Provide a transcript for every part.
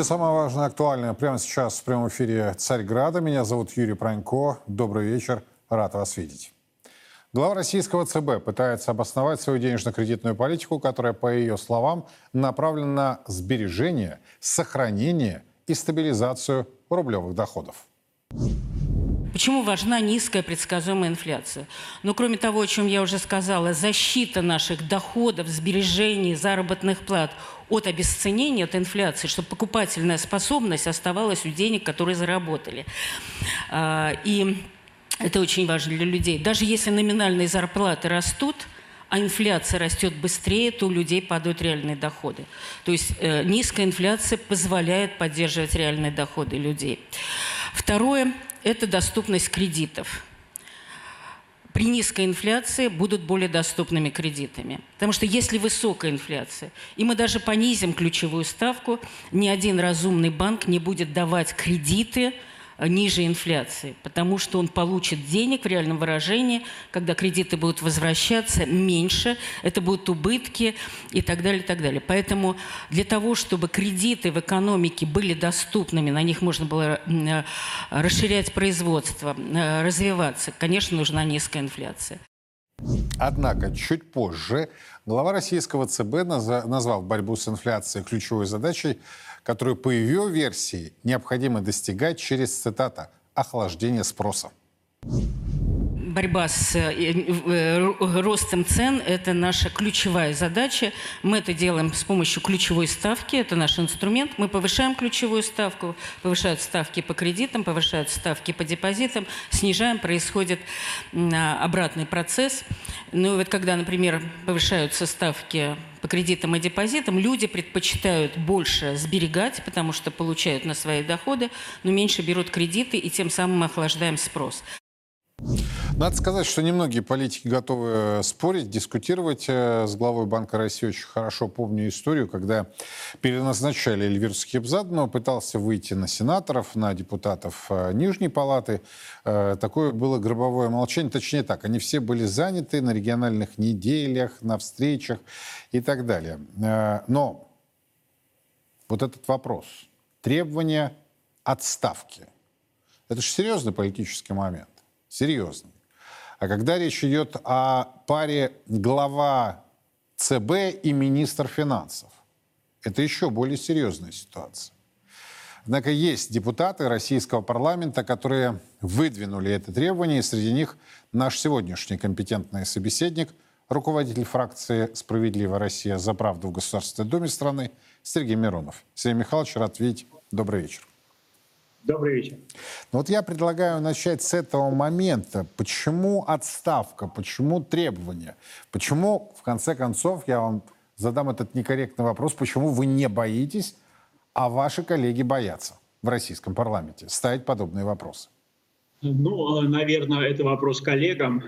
Новости самое важное, актуальное прямо сейчас в прямом эфире Царьграда. Меня зовут Юрий Пронько. Добрый вечер. Рад вас видеть. Глава российского ЦБ пытается обосновать свою денежно-кредитную политику, которая, по ее словам, направлена на сбережение, сохранение и стабилизацию рублевых доходов. Почему важна низкая предсказуемая инфляция? Ну, кроме того, о чем я уже сказала, защита наших доходов, сбережений, заработных плат от обесценения, от инфляции, чтобы покупательная способность оставалась у денег, которые заработали. А, и это очень важно для людей. Даже если номинальные зарплаты растут, а инфляция растет быстрее, то у людей падают реальные доходы. То есть э, низкая инфляция позволяет поддерживать реальные доходы людей. Второе – это доступность кредитов. При низкой инфляции будут более доступными кредитами. Потому что если высокая инфляция, и мы даже понизим ключевую ставку, ни один разумный банк не будет давать кредиты – ниже инфляции, потому что он получит денег в реальном выражении, когда кредиты будут возвращаться меньше, это будут убытки и так далее, и так далее. Поэтому для того, чтобы кредиты в экономике были доступными, на них можно было э, расширять производство, э, развиваться, конечно, нужна низкая инфляция. Однако чуть позже глава российского ЦБ назвал борьбу с инфляцией ключевой задачей которую по ее версии необходимо достигать через, цитата, «охлаждение спроса» борьба с э, э, ростом цен – это наша ключевая задача. Мы это делаем с помощью ключевой ставки, это наш инструмент. Мы повышаем ключевую ставку, повышают ставки по кредитам, повышают ставки по депозитам, снижаем, происходит обратный процесс. Ну и вот когда, например, повышаются ставки по кредитам и депозитам, люди предпочитают больше сберегать, потому что получают на свои доходы, но меньше берут кредиты, и тем самым мы охлаждаем спрос. Надо сказать, что немногие политики готовы э, спорить, дискутировать э, с главой Банка России. Очень хорошо помню историю, когда переназначали Эльвиру Скибзадну, пытался выйти на сенаторов, на депутатов э, Нижней Палаты. Такое было гробовое молчание. Точнее так, они все были заняты на региональных неделях, на встречах и так далее. Но вот этот вопрос, требования отставки, это же серьезный политический момент серьезный. А когда речь идет о паре глава ЦБ и министр финансов, это еще более серьезная ситуация. Однако есть депутаты российского парламента, которые выдвинули это требование, и среди них наш сегодняшний компетентный собеседник, руководитель фракции «Справедливая Россия за правду» в Государственной Думе страны Сергей Миронов. Сергей Михайлович, рад видеть. Добрый вечер. Добрый вечер. Ну вот я предлагаю начать с этого момента. Почему отставка? Почему требования? Почему, в конце концов, я вам задам этот некорректный вопрос, почему вы не боитесь, а ваши коллеги боятся в российском парламенте ставить подобные вопросы? Ну, наверное, это вопрос коллегам,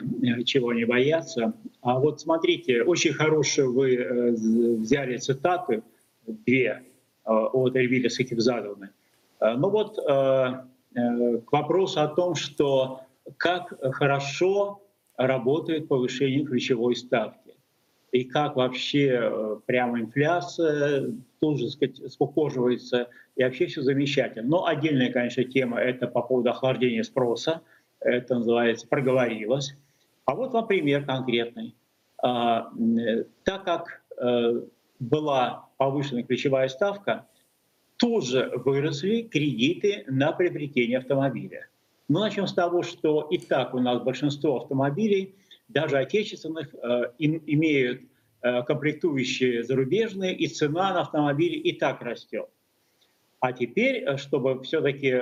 чего они боятся. А вот смотрите, очень хорошие вы э, взяли цитаты, две э, от Эльвиля Сахибзадовны. Э, ну вот э, э, к вопросу о том, что как хорошо работает повышение ключевой ставки и как вообще прямо инфляция тут же сказать, скукоживается, и вообще все замечательно. Но отдельная, конечно, тема — это по поводу охлаждения спроса, это называется «проговорилось». А вот вам пример конкретный. Так как была повышена ключевая ставка, тоже выросли кредиты на приобретение автомобиля. Мы начнем с того, что и так у нас большинство автомобилей, даже отечественных, э, имеют э, комплектующие зарубежные, и цена на автомобили и так растет. А теперь, э, чтобы все-таки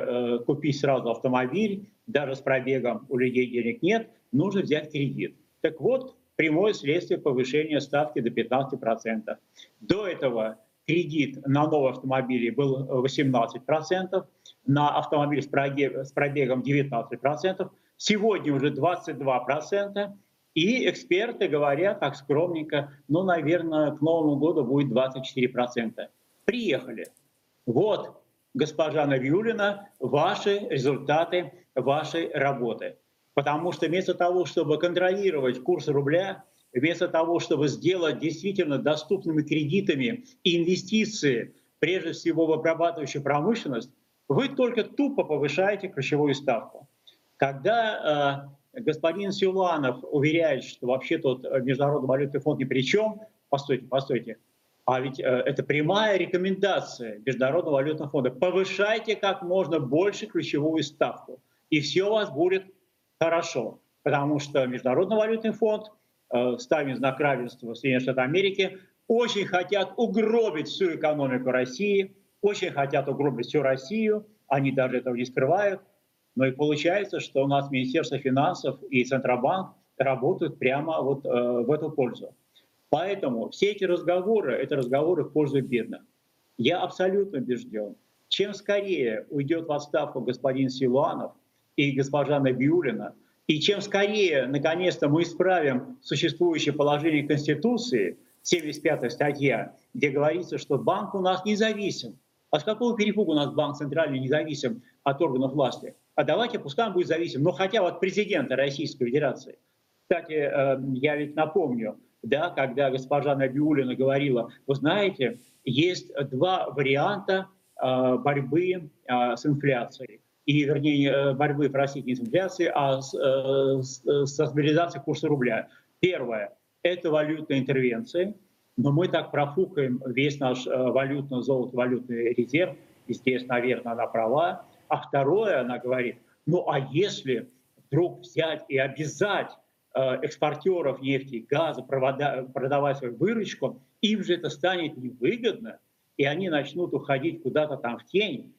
купить сразу автомобиль, даже с пробегом у людей денег нет, нужно взять кредит. Так вот, прямое следствие повышения ставки до 15%. До этого кредит на новые автомобили был 18%, на автомобиль с пробегом 19%, сегодня уже 22%, и эксперты говорят так скромненько, ну, наверное, к Новому году будет 24%. Приехали. Вот, госпожа Навьюлина, ваши результаты вашей работы. Потому что вместо того, чтобы контролировать курс рубля, вместо того, чтобы сделать действительно доступными кредитами инвестиции прежде всего в обрабатывающую промышленность, вы только тупо повышаете ключевую ставку. Когда э, господин Силуанов уверяет, что вообще тут Международный валютный фонд ни при чем, постойте, постойте, а ведь э, это прямая рекомендация Международного валютного фонда. Повышайте как можно больше ключевую ставку, и все у вас будет хорошо. Потому что Международный валютный фонд, э, ставим знак равенства Соединенных Штатов Америки, очень хотят угробить всю экономику России, очень хотят угробить всю Россию, они даже этого не скрывают. Но и получается, что у нас Министерство финансов и Центробанк работают прямо вот э, в эту пользу. Поэтому все эти разговоры, это разговоры в пользу бедных. Я абсолютно убежден, чем скорее уйдет в отставку господин Силуанов и госпожа Набиулина, и чем скорее, наконец-то, мы исправим существующее положение Конституции – 75 статья, где говорится, что банк у нас независим. А с какого перепугу у нас банк центральный независим от органов власти? А давайте, пускай он будет зависим, но хотя бы от президента Российской Федерации. Кстати, э, я ведь напомню, да, когда госпожа Набиулина говорила, вы знаете, есть два варианта э, борьбы э, с инфляцией. И, вернее, борьбы, простите, не с а с, со стабилизацией курса рубля. Первое это валютная интервенция, но мы так профукаем весь наш э, валютный золото, валютный резерв, и здесь, наверное, она права. А второе, она говорит, ну а если вдруг взять и обязать э, экспортеров нефти и газа продавать свою выручку, им же это станет невыгодно, и они начнут уходить куда-то там в тень.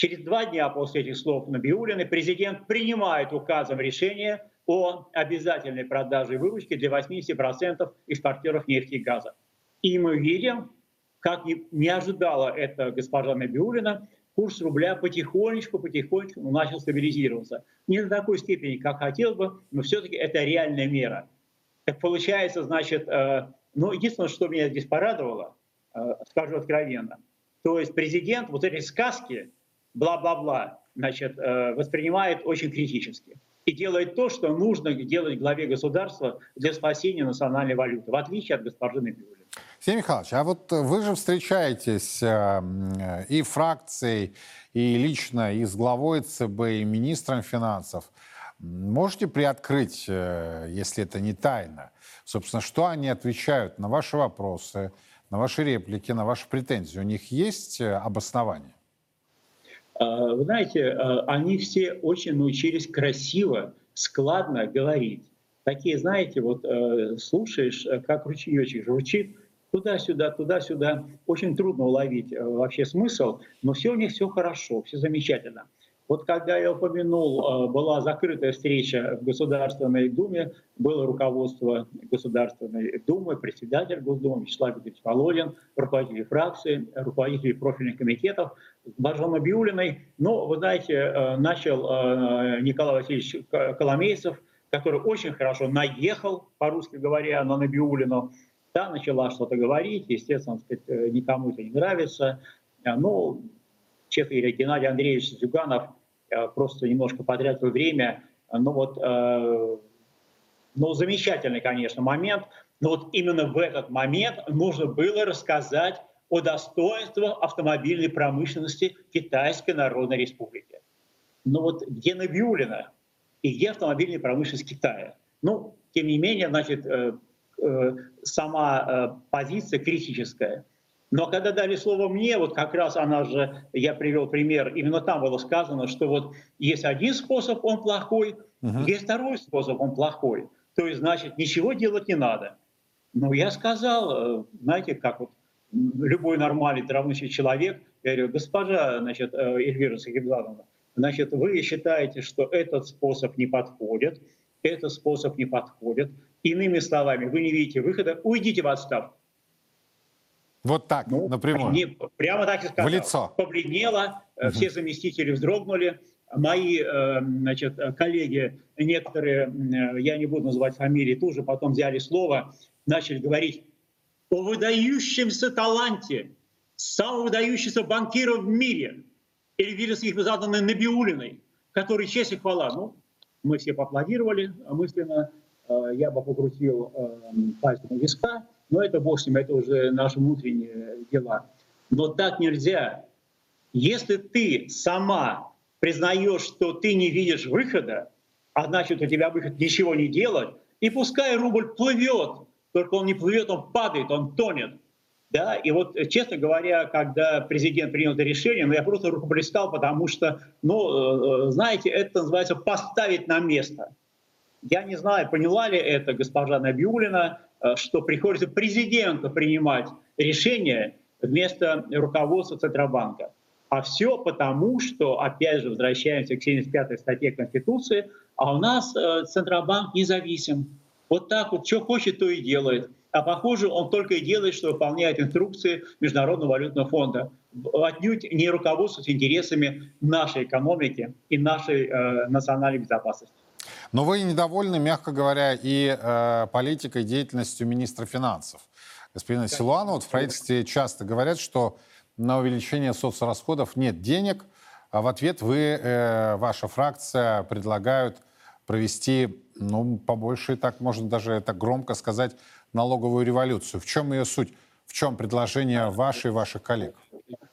Через два дня после этих слов Набиулины президент принимает указом решение о обязательной продаже выручки для 80% экспортеров нефти и газа. И мы видим, как не ожидала это госпожа Набиулина, курс рубля потихонечку, потихонечку начал стабилизироваться. Не до такой степени, как хотел бы, но все-таки это реальная мера. Так получается, значит, ну, единственное, что меня здесь порадовало, э, скажу откровенно, то есть президент вот эти сказки, бла-бла-бла, значит, э, воспринимает очень критически и делает то, что нужно делать главе государства для спасения национальной валюты, в отличие от госпожи Набиулиной. Сергей Михайлович, а вот вы же встречаетесь э, и фракцией, и лично и с главой ЦБ, и министром финансов. Можете приоткрыть, э, если это не тайна, собственно, что они отвечают на ваши вопросы, на ваши реплики, на ваши претензии? У них есть обоснование? А, вы знаете, а, они все очень научились красиво, складно говорить. Такие, знаете, вот э, слушаешь, э, как ручеечек журчит, туда-сюда, туда-сюда. Очень трудно уловить э, вообще смысл, но все у них все хорошо, все замечательно. Вот когда я упомянул, э, была закрытая встреча в Государственной Думе, было руководство Государственной Думы, председатель Госдумы Вячеслав Викторович Володин, руководители фракции, руководители профильных комитетов, Бажон Биулиной. Но, вы знаете, э, начал э, Николай Васильевич Коломейцев, который очень хорошо наехал, по-русски говоря, на Набиулину. Та начала что-то говорить, естественно, сказать, никому это не нравится. Ну, честно говоря, Геннадий Андреевич Зюганов – просто немножко потратил время. Ну вот, э, ну замечательный, конечно, момент. Но вот именно в этот момент нужно было рассказать о достоинствах автомобильной промышленности Китайской Народной Республики. Ну вот где Набиулина и где автомобильная промышленность Китая? Ну, тем не менее, значит, э, сама позиция критическая. Но когда дали слово мне, вот как раз она же, я привел пример, именно там было сказано, что вот есть один способ, он плохой, uh-huh. есть второй способ, он плохой. То есть, значит, ничего делать не надо. Но я сказал, э, знаете, как вот любой нормальный здравомыслящий человек, я говорю, госпожа, значит, э, Эльвира Сахибзадовна, значит, вы считаете, что этот способ не подходит, этот способ не подходит. Иными словами, вы не видите выхода, уйдите в отставку. Вот так, ну, напрямую. Не, прямо так и сказал. В лицо. Побледнело, угу. все заместители вздрогнули. Мои э, значит, коллеги, некоторые, э, я не буду называть фамилии, тоже потом взяли слово, начали говорить о выдающемся таланте самого выдающегося банкира в мире, Эльвиры Сахибзадовны Набиулиной, который честь и хвала. Ну, мы все поаплодировали мысленно, я бы покрутил пальцем виска, но это с ним, это уже наши внутренние дела. Но так нельзя. Если ты сама признаешь, что ты не видишь выхода, а значит у тебя выход ничего не делать, и пускай рубль плывет, только он не плывет, он падает, он тонет. Да? И вот, честно говоря, когда президент принял это решение, ну, я просто рукоплескал, потому что, ну, э, знаете, это называется поставить на место. Я не знаю, поняла ли это госпожа Набиулина, э, что приходится президенту принимать решение вместо руководства Центробанка. А все потому, что, опять же, возвращаемся к 75-й статье Конституции, а у нас э, Центробанк независим. Вот так вот, что хочет, то и делает. А похоже, он только и делает, что выполняет инструкции Международного валютного фонда. Отнюдь не руководствуясь интересами нашей экономики и нашей э, национальной безопасности. Но вы недовольны, мягко говоря, и э, политикой, деятельностью министра финансов. Господина Силуанова, вот в правительстве часто говорят, что на увеличение соцрасходов нет денег, а в ответ вы, э, ваша фракция предлагают провести, ну, побольше, так можно даже так громко сказать, налоговую революцию. В чем ее суть? В чем предложение ваше и ваших коллег?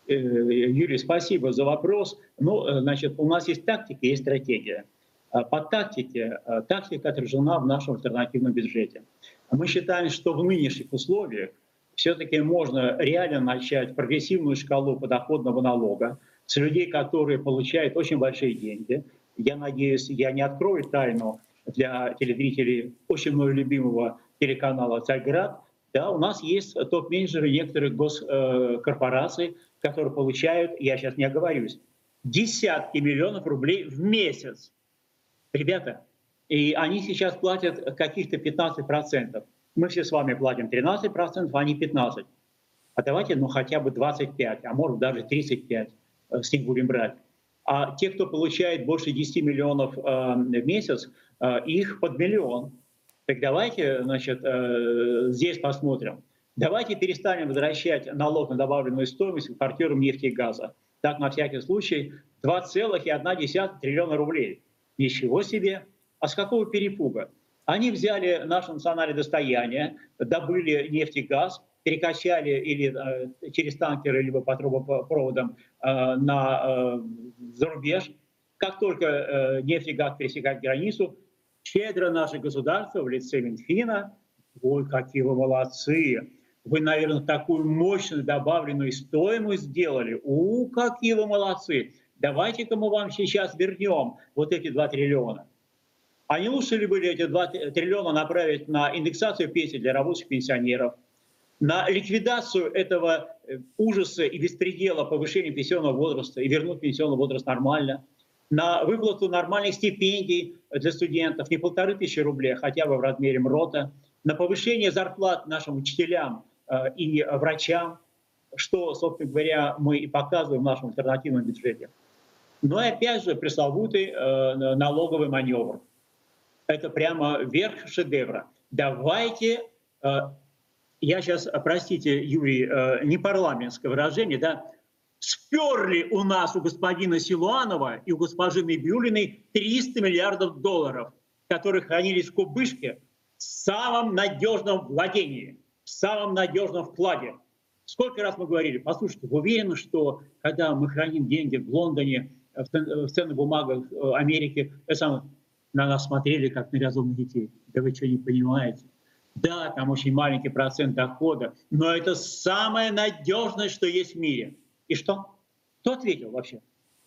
Э, Юрий, спасибо за вопрос. Ну, э, значит, у нас есть тактика, есть стратегия. А по тактике, э, тактика отражена в нашем альтернативном бюджете. Мы считаем, что в нынешних условиях все-таки можно реально начать прогрессивную шкалу подоходного налога с людей, которые получают очень большие деньги. Я надеюсь, я не открою тайну для телезрителей очень мной любимого телеканала «Царьград». Да, у нас есть топ-менеджеры некоторых госкорпораций, которые получают, я сейчас не оговорюсь, десятки миллионов рублей в месяц. Ребята, и они сейчас платят каких-то 15%. Мы все с вами платим 13%, а они 15%. А давайте, ну, хотя бы 25, а может даже 35 э, с них будем брать. А те, кто получает больше 10 миллионов э, в месяц, э, их под миллион. Так давайте, значит, э, здесь посмотрим. Давайте перестанем возвращать налог на добавленную стоимость импортерам нефти и газа. Так, на всякий случай, 2,1 триллиона рублей. Ничего себе! А с какого перепуга? Они взяли наше национальное достояние, добыли нефть и газ, перекачали или э, через танкеры, либо по трубопроводам э, на э, зарубеж. Как только э, нефть и газ пересекают границу, щедро наше государство в лице Минфина, ой, какие вы молодцы, вы, наверное, такую мощную добавленную стоимость сделали. У, какие вы молодцы. Давайте-ка мы вам сейчас вернем вот эти 2 триллиона. А не лучше ли были эти 2 триллиона направить на индексацию пенсий для рабочих пенсионеров, на ликвидацию этого э, ужаса и беспредела повышения пенсионного возраста и вернуть пенсионный возраст нормально, на выплату нормальных стипендий для студентов, не полторы тысячи рублей, а хотя бы в размере МРОТа, на повышение зарплат нашим учителям э, и врачам, что, собственно говоря, мы и показываем в нашем альтернативном бюджете. Но опять же пресловутый э, налоговый маневр это прямо верх шедевра. Давайте, э, я сейчас, простите, Юрий, э, не парламентское выражение, да, сперли у нас у господина Силуанова и у госпожи Набиулиной 300 миллиардов долларов, которые хранились в кубышке в самом надежном владении, в самом надежном вкладе. Сколько раз мы говорили, послушайте, вы уверены, что когда мы храним деньги в Лондоне, в ценных бумагах э, Америки, самое, на нас смотрели, как на разумных детей. Да вы что, не понимаете? Да, там очень маленький процент дохода, но это самое надежное, что есть в мире. И что? Кто ответил вообще?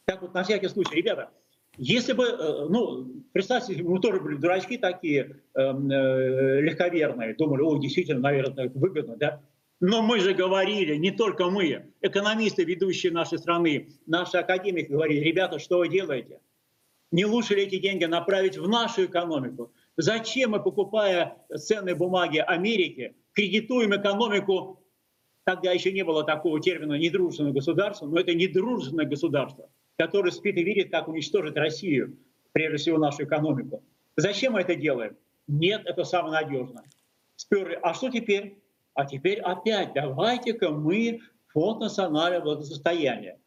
Так вот, на всякий случай, ребята, если бы, э, ну, представьте, мы тоже были дурачки такие, э, э, легковерные, думали, о, действительно, наверное, это выгодно, да? Но мы же говорили, не только мы, экономисты, ведущие нашей страны, наши академики говорили, ребята, что вы делаете? Не лучше ли эти деньги направить в нашу экономику? Зачем мы, покупая ценные бумаги Америки, кредитуем экономику, тогда еще не было такого термина недружественное государство, но это недружественное государство, которое спит и видит, как уничтожить Россию, прежде всего нашу экономику. Зачем мы это делаем? Нет, это самое надежное. Сперли. А что теперь? А теперь опять давайте-ка мы фонд национального благосостояния.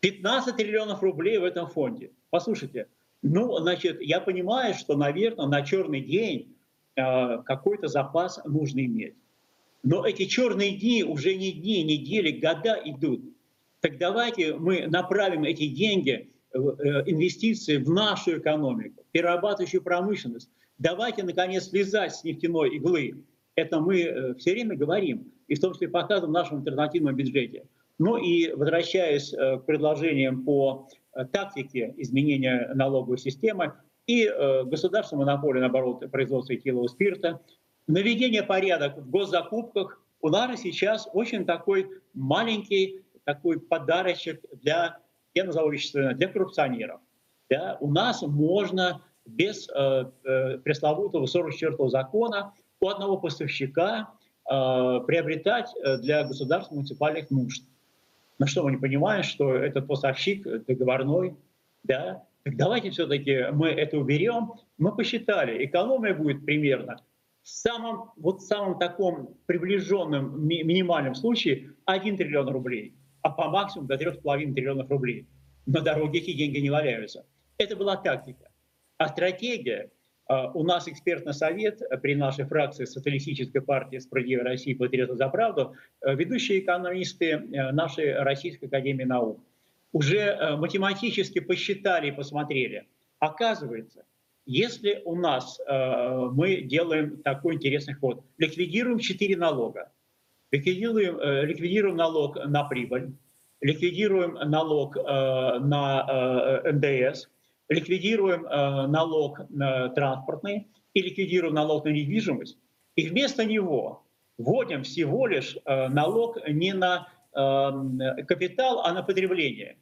15 триллионов рублей в этом фонде – Послушайте, ну, значит, я понимаю, что, наверное, на черный день э, какой-то запас нужно иметь. Но эти черные дни уже не дни, недели, года идут. Так давайте мы направим эти деньги, э, инвестиции в нашу экономику, перерабатывающую промышленность. Давайте, наконец, слезать с нефтяной иглы. Это мы все время говорим, и в том числе показываем в нашем альтернативном бюджете. Ну и возвращаясь к предложениям по тактике изменения налоговой системы, и э, государственная монополия на оборот производства этилового спирта, наведение порядок в госзакупках. У нас сейчас очень такой маленький такой подарочек для, я назову вещественно, для коррупционеров. Да? У нас можно без э, э, пресловутого 44-го закона у одного поставщика э, приобретать э, для государственных муниципальных нужд. На что мы не понимаем, что этот поставщик договорной, да, так давайте все-таки мы это уберем. Мы посчитали, экономия будет примерно в самом, вот в самом таком приближенном ми- минимальном случае 1 триллион рублей, а по максимуму до 3,5 триллионов рублей. На дороге эти деньги не валяются. Это была тактика. А стратегия, у нас экспертный совет при нашей фракции Социалистической партии «Справедливая Россия. Патриоты за правду», э, ведущие экономисты э, нашей Российской Академии Наук уже э, математически посчитали и посмотрели. Оказывается, если у нас э, мы делаем такой интересный ход, ликвидируем четыре налога, ликвидируем, э, ликвидируем налог на прибыль, ликвидируем налог э, на э, НДС, ликвидируем э, налог на транспортный и ликвидируем налог на недвижимость, и вместо него вводим всего лишь э, налог не на э, капитал, а на потребление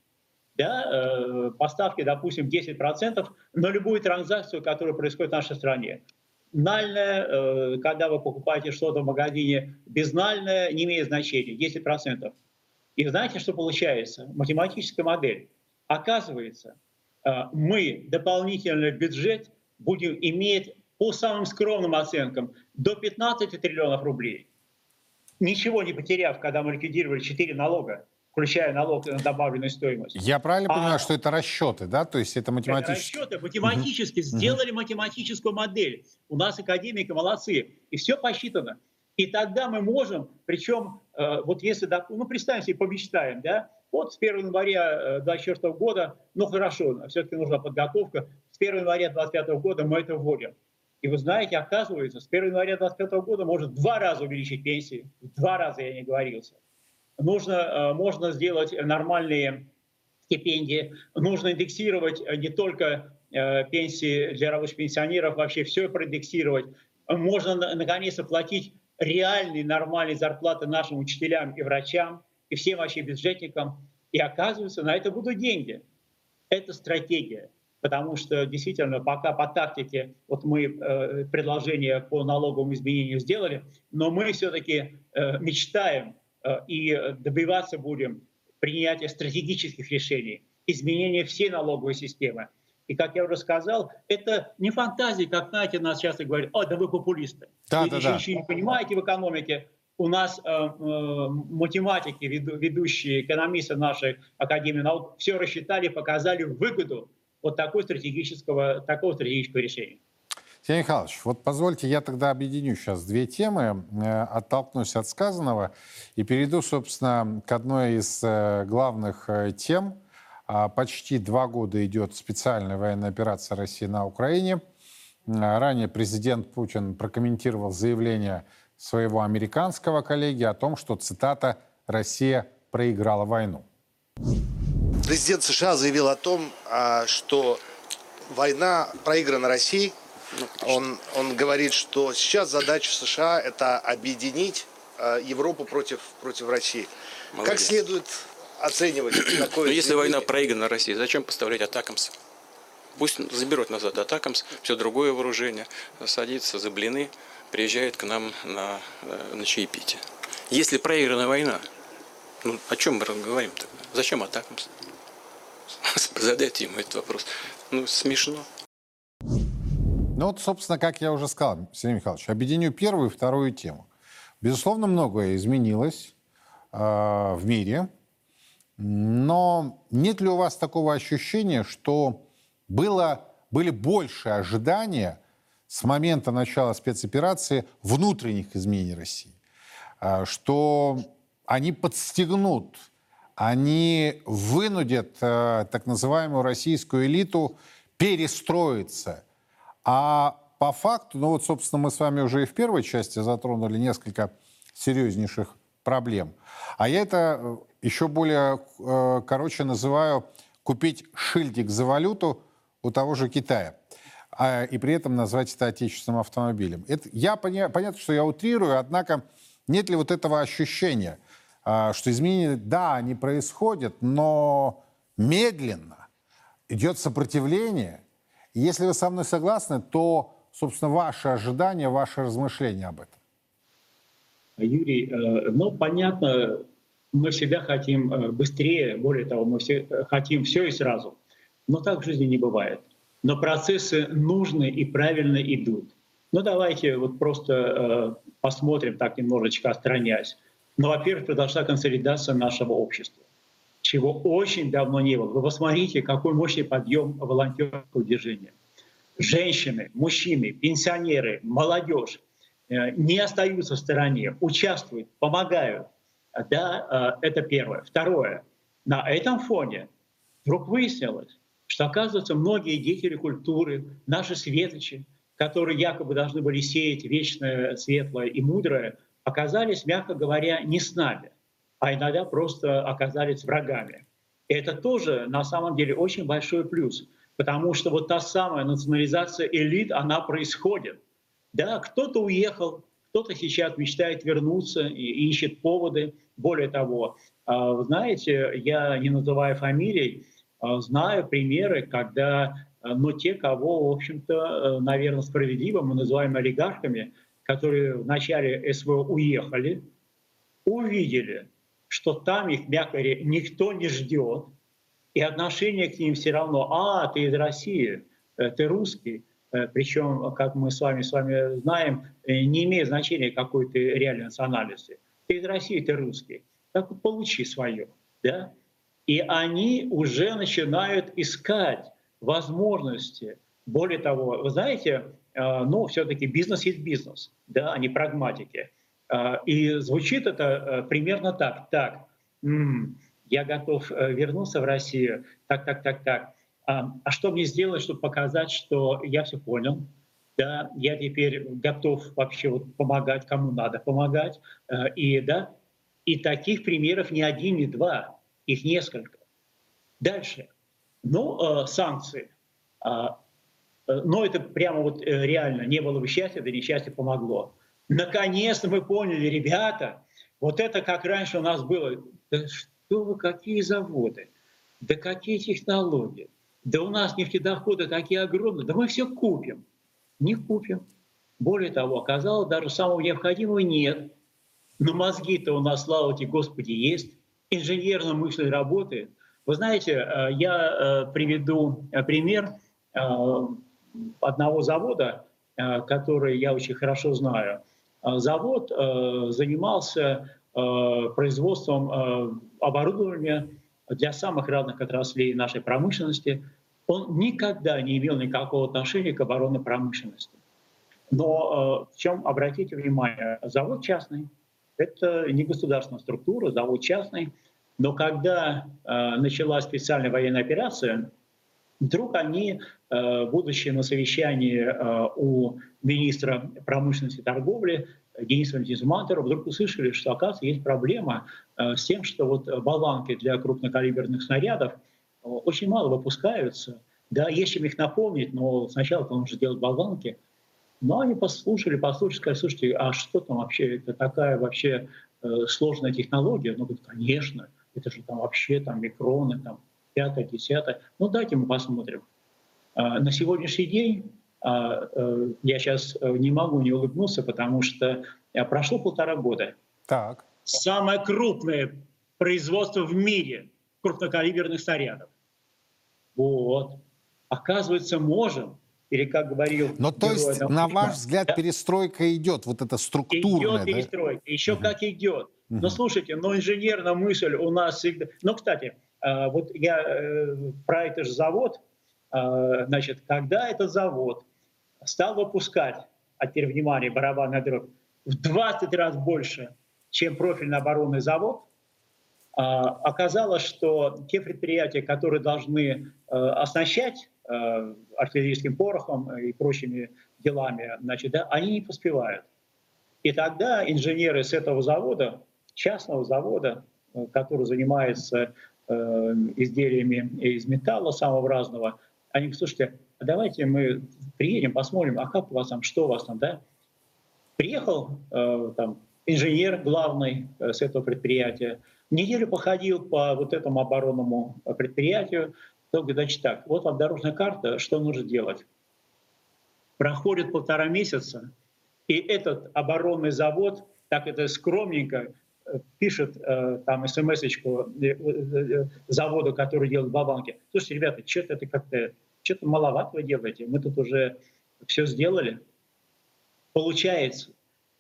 да, э, поставки, допустим, 10% на любую транзакцию, которая происходит в нашей стране. Нальная, э, когда вы покупаете что-то в магазине, безнальная не имеет значения, 10%. И знаете, что получается? Математическая модель. Оказывается, э, мы дополнительный бюджет будем иметь по самым скромным оценкам до 15 триллионов рублей. Ничего не потеряв, когда мы ликвидировали 4 налога включая налог на добавленную стоимость. Я правильно а, понимаю, что это расчеты, да? То есть это математически... Это расчеты, математически. Угу. Сделали математическую модель. У нас академики молодцы. И все посчитано. И тогда мы можем, причем, э, вот если, ну, представим себе, помечтаем, да, вот с 1 января 2024 э, года, ну хорошо, все-таки нужна подготовка, с 1 января 2025 года мы это вводим. И вы знаете, оказывается, с 1 января 2025 года может два раза увеличить пенсии. Два раза я не говорился нужно, э, можно сделать нормальные стипендии, нужно индексировать э, не только пенсии для рабочих пенсионеров, вообще все проиндексировать. Можно, наконец, оплатить реальные нормальные зарплаты нашим учителям и врачам, и всем вообще бюджетникам. И оказывается, на это будут деньги. Это стратегия. Потому что действительно пока по тактике вот мы э, предложение по налоговому изменению сделали, но мы все-таки э, мечтаем Э, и добиваться будем принятия стратегических решений, изменения всей налоговой системы. И, как я уже сказал, это не фантазии, как, знаете, нас часто говорят, о, да вы популисты. Да, вы да, еще да. ничего не понимаете в экономике. У нас э, э, математики, ведущие экономисты нашей Академии наук, все рассчитали, показали выгоду вот такой стратегического, такого стратегического решения. Сергей Михайлович, вот позвольте, я тогда объединю сейчас две темы, э, оттолкнусь от сказанного и перейду, собственно, к одной из э, главных тем. А, почти два года идет специальная военная операция России на Украине. Ранее президент Путин прокомментировал заявление своего американского коллеги о том, что, цитата, «Россия проиграла войну». Президент США заявил о том, а, что война проиграна Россией, ну, он, он говорит, что сейчас задача США это объединить э, Европу против, против России. Молодец. Как следует оценивать такое? Но если война проиграна России, зачем поставлять атакамс? Пусть заберут назад атакамс, все другое вооружение, садится за блины, приезжает к нам на, э, на чаепитие. Если проиграна война, ну о чем мы говорим тогда? Зачем атакамс? Задайте ему этот вопрос. Ну, смешно. Ну вот, собственно, как я уже сказал, Сергей Михайлович, объединю первую и вторую тему. Безусловно, многое изменилось э, в мире, но нет ли у вас такого ощущения, что было, были больше ожидания с момента начала спецоперации внутренних изменений России? э, что они подстегнут, они вынудят э, так называемую российскую элиту перестроиться. А по факту, ну вот, собственно, мы с вами уже и в первой части затронули несколько серьезнейших проблем. А я это еще более э, короче называю купить шильдик за валюту у того же Китая а, и при этом назвать это отечественным автомобилем. Это, я поня, понятно, что я утрирую, однако нет ли вот этого ощущения, а, что изменения, да, они происходят, но медленно идет сопротивление. Если вы со мной согласны, то, собственно, ваши ожидания, ваши размышления об этом. Юрий, э, ну, понятно, мы всегда хотим э, быстрее, более того, мы все э, хотим все и сразу. Но так в жизни не бывает. Но процессы нужны и правильно идут. Ну давайте вот просто э, посмотрим так немножечко отстраняясь. Ну, во-первых, произошла консолидация нашего общества, чего очень давно не было. Вы посмотрите, какой мощный подъем волонтерского движения. Женщины, мужчины, пенсионеры, молодежь э, не остаются в стороне, участвуют, помогают – да, э, это первое. Второе. На этом фоне вдруг выяснилось, что, оказывается, многие деятели культуры, наши светочи, которые якобы должны были сеять вечное, светлое и мудрое, оказались, мягко говоря, не с нами, а иногда просто оказались врагами. И это тоже на самом деле очень большой плюс, потому что вот та самая национализация элит, она происходит. Да, кто-то уехал, кто-то сейчас мечтает вернуться и ищет поводы. Более того, а, знаете, я не называя фамилий, знаю примеры, когда а, но те, кого, в общем-то, наверное, справедливо мы называем олигархами, которые в начале СВО уехали, увидели, что там их, мягко говоря, никто не ждет, и отношение к ним все равно, а, ты из России, э, ты русский, Э, Причем, как мы с вами, с вами знаем, э, не имеет значения, какой ты реальной национальности. Ты из России, ты русский. Так получи свое. Да? И они уже начинают искать возможности. Более того, вы знаете, э, ну, все-таки бизнес есть бизнес, да, а не прагматики. И звучит это примерно так. Так, я готов вернуться в Россию. Так, так, так, так а, а что мне сделать, чтобы показать, что я все понял, да, я теперь готов вообще вот помогать, кому надо помогать, э, и да, и таких примеров не один, не два, их несколько. Дальше. Ну, э, санкции. А, э, но это прямо вот реально не было бы счастья, да несчастье помогло. Наконец-то мы поняли, ребята, вот это как раньше у нас было. Да что вы, какие заводы, да какие технологии да у нас нефтедоходы такие огромные, да мы все купим. Не купим. Более того, оказалось, даже самого необходимого нет. Но мозги-то у нас, слава тебе, Господи, есть. Инженерная мысль работает. Вы знаете, э, я э, приведу э, пример одного завода, который я очень хорошо знаю. Завод занимался производством оборудования для самых разных отраслей нашей промышленности, он никогда не имел никакого отношения к оборонной промышленности. Но в чем, обратите внимание, завод частный, это не государственная структура, завод частный, но когда э, началась специальная военная операция, вдруг они, э, будучи на совещании э, у министра промышленности и торговли, Дениса Валентиновича вдруг услышали, что, оказывается, есть проблема э, с тем, что вот болванки для крупнокалиберных снарядов э, очень мало выпускаются. Да, есть чем их наполнить, но сначала нужно делать болванки. Но они послушали, послушали, сказали, слушайте, а что там вообще, это такая вообще э, сложная технология? Ну, говорят, конечно, это же там вообще там микроны, там пятое, десятое. Ну, дайте мы посмотрим. А, на сегодняшний день а, э, я сейчас э, не могу не улыбнуться, потому что э, прошло полтора года. Так. Самое крупное производство в мире крупнокалиберных снарядов. Вот. Оказывается, можем. Или как говорил... Но то есть, на ваш взгляд, да? перестройка идет, вот эта структурная, Идет перестройка, да? еще угу. как идет. Но слушайте, но инженерная мысль у нас всегда... Ну, кстати, вот я про этот же завод, значит, когда этот завод стал выпускать, а теперь внимание, барабанная дробь, в 20 раз больше чем профильный оборонный завод, оказалось, что те предприятия, которые должны э, оснащать э, артиллерийским порохом и прочими делами, значит, да, они не поспевают. И тогда инженеры с этого завода, частного завода, э, который занимается изделиями из металла самого разного, они говорят, слушайте, а давайте мы приедем, посмотрим, а как у вас там, что у вас там, да? Приехал там инженер главный с этого предприятия, Неделю походил по вот этому оборонному предприятию, то говорит, значит так, вот вам дорожная карта, что нужно делать. Проходит полтора месяца, и этот оборонный завод, так это скромненько, э, пишет э, там э, э, заводу, который делает Бабанки. Слушайте, ребята, что-то это как-то, что-то маловато вы делаете, мы тут уже все сделали. Получается,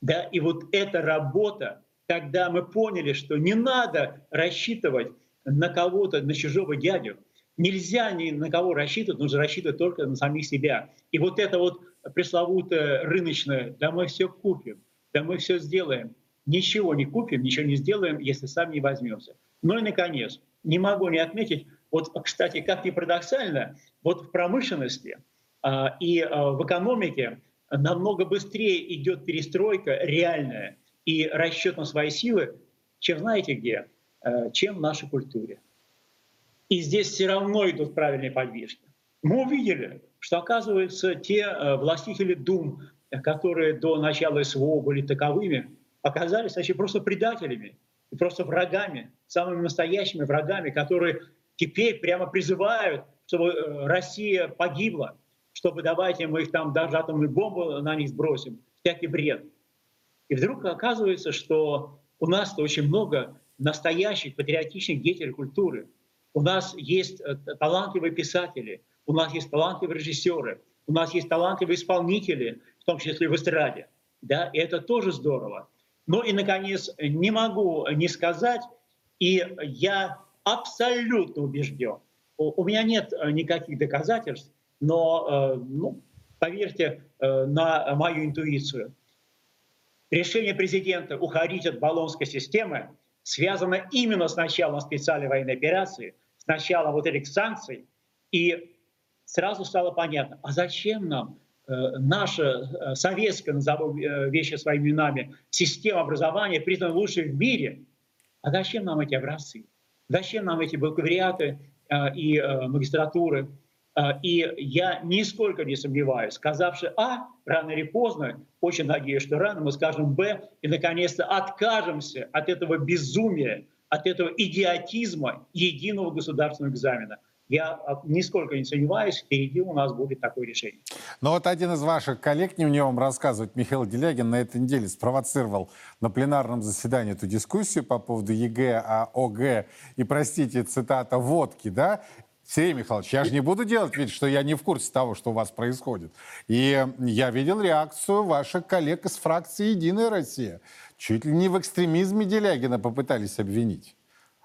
да, и вот эта работа, когда мы поняли, что не надо рассчитывать на кого-то, на чужого дядю, нельзя ни на кого рассчитывать, нужно рассчитывать только на самих себя. И вот это вот пресловутое рыночное, да мы все купим, да мы все сделаем, ничего не купим, ничего не сделаем, если сами не возьмемся. Ну и, наконец, не могу не отметить, вот, кстати, как ни парадоксально, вот в промышленности а, и а, в экономике намного быстрее идет перестройка реальная, и расчет на свои силы, чем знаете где, э, чем в нашей культуре. И здесь все равно идут правильные подвижки. Мы увидели, что, оказывается, те э, властители дум, которые до начала СВО были таковыми, оказались вообще просто предателями просто врагами, самыми настоящими врагами, которые теперь прямо призывают, чтобы э, Россия погибла, чтобы давайте мы их там даже атомную бомбу на них сбросим. Всякий бред. И вдруг оказывается, что у нас очень много настоящих патриотичных деятелей культуры. У нас есть э, талантливые писатели, у нас есть талантливые режиссеры, у нас есть талантливые исполнители, в том числе в эстраде. Да? И это тоже здорово. Ну и, наконец, не могу не сказать, и я абсолютно убежден, у меня нет э, никаких доказательств, но, э, ну, поверьте на мою интуицию, Решение президента уходить от баллонской системы связано именно с началом специальной военной операции, с началом вот этих санкций. И сразу стало понятно, а зачем нам э, наша э, советская, назову э, вещи своими именами, система образования, признана лучшей в мире? А зачем нам эти образцы? Зачем нам эти бакалавриаты и магистратуры? И я нисколько не сомневаюсь, сказавши А, рано или поздно, очень надеюсь, что рано мы скажем Б, и наконец-то откажемся от этого безумия, от этого идиотизма единого государственного экзамена. Я а, нисколько не сомневаюсь, впереди у нас будет такое решение. Но вот один из ваших коллег, не мне вам рассказывать, Михаил Делягин, на этой неделе спровоцировал на пленарном заседании эту дискуссию по поводу ЕГЭ, а ОГЭ и, простите, цитата, водки, да? Сергей Михайлович, я же не буду делать вид, что я не в курсе того, что у вас происходит. И я видел реакцию ваших коллег из фракции «Единая Россия». Чуть ли не в экстремизме Делягина попытались обвинить.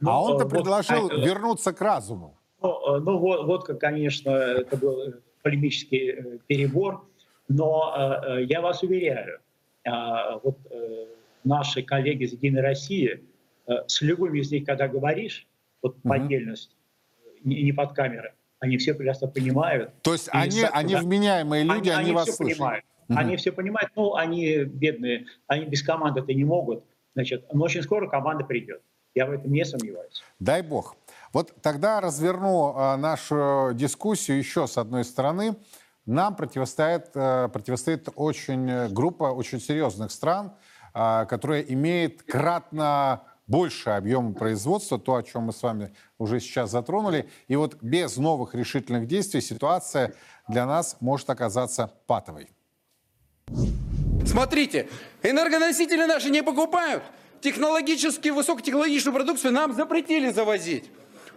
Ну, а он-то вот, предложил а, вернуться к разуму. Ну, ну вот, вот, конечно, это был полемический э, перебор. Но э, я вас уверяю, э, вот э, наши коллеги из «Единой России», э, с любыми из них, когда говоришь, вот по отдельности, не, не под камеры. Они все прекрасно понимают. То есть они, с... они вменяемые люди, они, они, вас все слышат. понимают. Угу. Они все понимают, ну, они бедные, они без команды-то не могут. Значит, но очень скоро команда придет. Я в этом не сомневаюсь. Дай бог. Вот тогда разверну э, нашу дискуссию еще с одной стороны. Нам противостоит, э, противостоит очень э, группа очень серьезных стран, э, которая имеет кратно больше объема производства, то, о чем мы с вами уже сейчас затронули. И вот без новых решительных действий ситуация для нас может оказаться патовой. Смотрите, энергоносители наши не покупают. Технологически высокотехнологичную продукцию нам запретили завозить.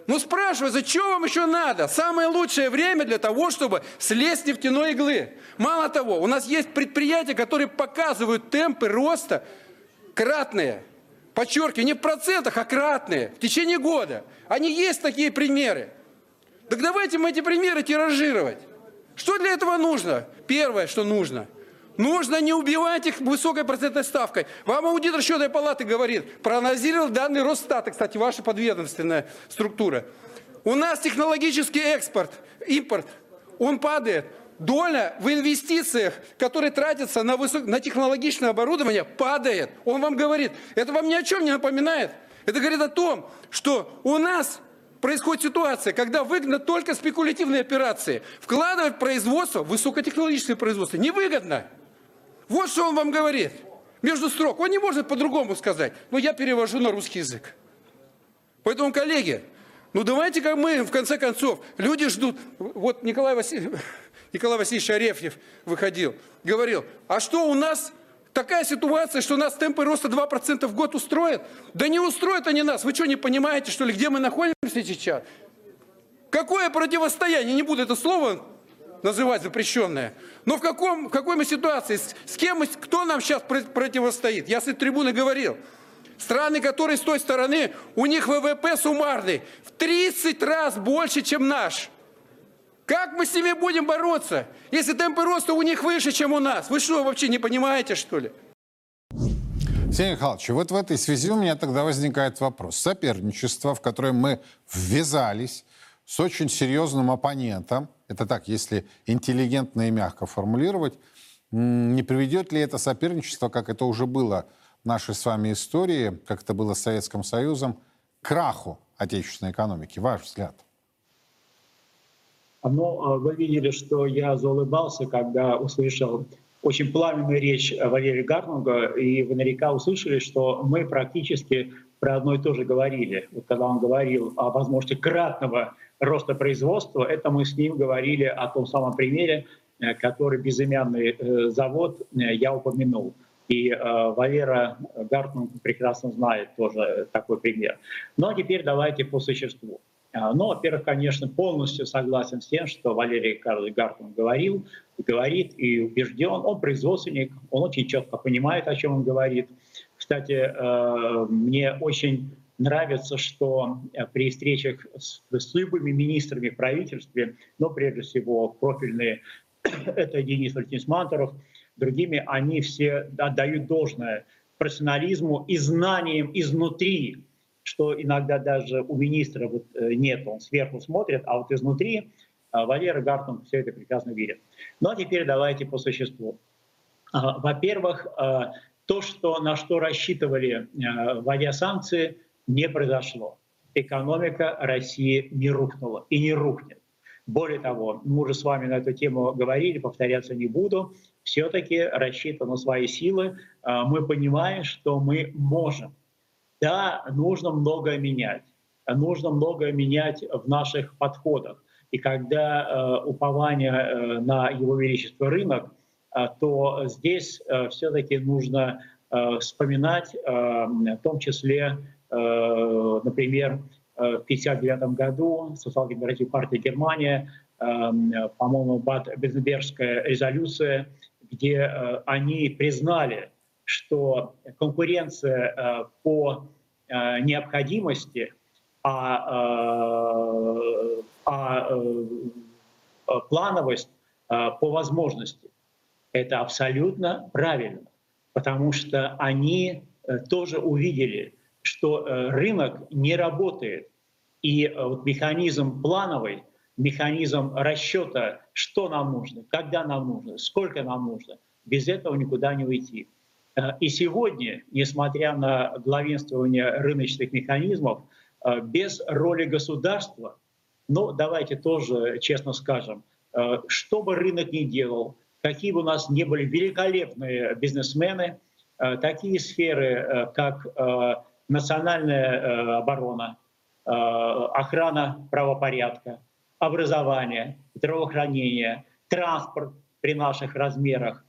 Ну спрашивается, что вам еще надо? Самое лучшее время для того, чтобы слезть нефтяной иглы. Мало того, у нас есть предприятия, которые показывают темпы роста кратные подчеркиваю, не в процентах, а кратные, в течение года. Они есть такие примеры. Так давайте мы эти примеры тиражировать. Что для этого нужно? Первое, что нужно, Нужно не убивать их высокой процентной ставкой. Вам аудитор счетной палаты говорит, проанализировал данный Росстата, кстати, ваша подведомственная структура. У нас технологический экспорт, импорт, он падает. Доля в инвестициях, которые тратятся на, высок... на технологичное оборудование, падает. Он вам говорит, это вам ни о чем не напоминает. Это говорит о том, что у нас происходит ситуация, когда выгодно только спекулятивные операции. Вкладывать в производство, высокотехнологическое производство, невыгодно. Вот что он вам говорит. Между строк. Он не может по-другому сказать. Но я перевожу на русский язык. Поэтому, коллеги, ну давайте как мы, в конце концов, люди ждут. Вот Николай, Василь... Николай Васильевич Арефьев выходил, говорил, а что у нас такая ситуация, что нас темпы роста 2% в год устроят? Да не устроят они нас. Вы что, не понимаете, что ли, где мы находимся сейчас? Какое противостояние? Не буду это слово называть запрещенное. Но в, каком, в какой мы ситуации? С, с кем, кто нам сейчас противостоит? Я с этой трибуны говорил. Страны, которые с той стороны, у них ВВП суммарный в 30 раз больше, чем наш. Как мы с ними будем бороться, если темпы роста у них выше, чем у нас? Вы что, вообще не понимаете, что ли? Сергей Михайлович, вот в этой связи у меня тогда возникает вопрос. Соперничество, в которое мы ввязались с очень серьезным оппонентом, это так, если интеллигентно и мягко формулировать, не приведет ли это соперничество, как это уже было в нашей с вами истории, как это было с Советским Союзом, к краху отечественной экономики? Ваш взгляд? Ну, вы видели, что я заулыбался, когда услышал очень пламенную речь Валерия Гарнунга, и вы наверняка услышали, что мы практически про одно и то же говорили. Вот когда он говорил о возможности кратного роста производства, это мы с ним говорили о том самом примере, э, который безымянный э, завод э, я упомянул. И Валера Гартман прекрасно знает тоже такой пример. Ну а теперь давайте по существу. Ну, во-первых, конечно, полностью согласен с тем, что Валерий Карлович Гартман говорил, говорит и убежден. Он производственник, он очень четко понимает, о чем он говорит. Кстати, мне очень нравится, что э, при встречах с, с любыми министрами в правительстве, но прежде всего профильные, это Денис Валентинович Мантуров, другими, они все отдают должное профессионализму и знаниям изнутри, что иногда даже у министра вот э, нет, он сверху смотрит, а вот изнутри э, Валера Гартман все это прекрасно видит. Ну а теперь давайте по существу. Во-первых, то, что, на что рассчитывали, вводя санкции, не произошло. Экономика России не рухнула и не рухнет. Более того, мы уже с вами на эту тему говорили, повторяться не буду. Все-таки рассчитывая на свои силы, а, мы понимаем, что мы можем. Да, нужно многое менять. Нужно многое менять в наших подходах. И когда э, упование э, на его величество рынок, э, то здесь э, все-таки нужно э, вспоминать э, в том числе Э, например, э, в 1959 году социал-демократическая партия Германия, э, по-моему, Бад-Бензенбергская резолюция, где они признали, что конкуренция по необходимости, а, а плановость по возможности. Это абсолютно правильно, потому что они тоже увидели, что э, рынок не работает. И э, вот механизм плановый, механизм расчета, что нам нужно, когда нам нужно, сколько нам нужно, без этого никуда не уйти. Э, и сегодня, несмотря на главенствование рыночных механизмов, без роли государства, ну давайте тоже честно скажем, что бы рынок ни делал, какие бы у нас не были великолепные бизнесмены, такие сферы, как национальная э, оборона, э, охрана правопорядка, образование, здравоохранение, транспорт при наших размерах.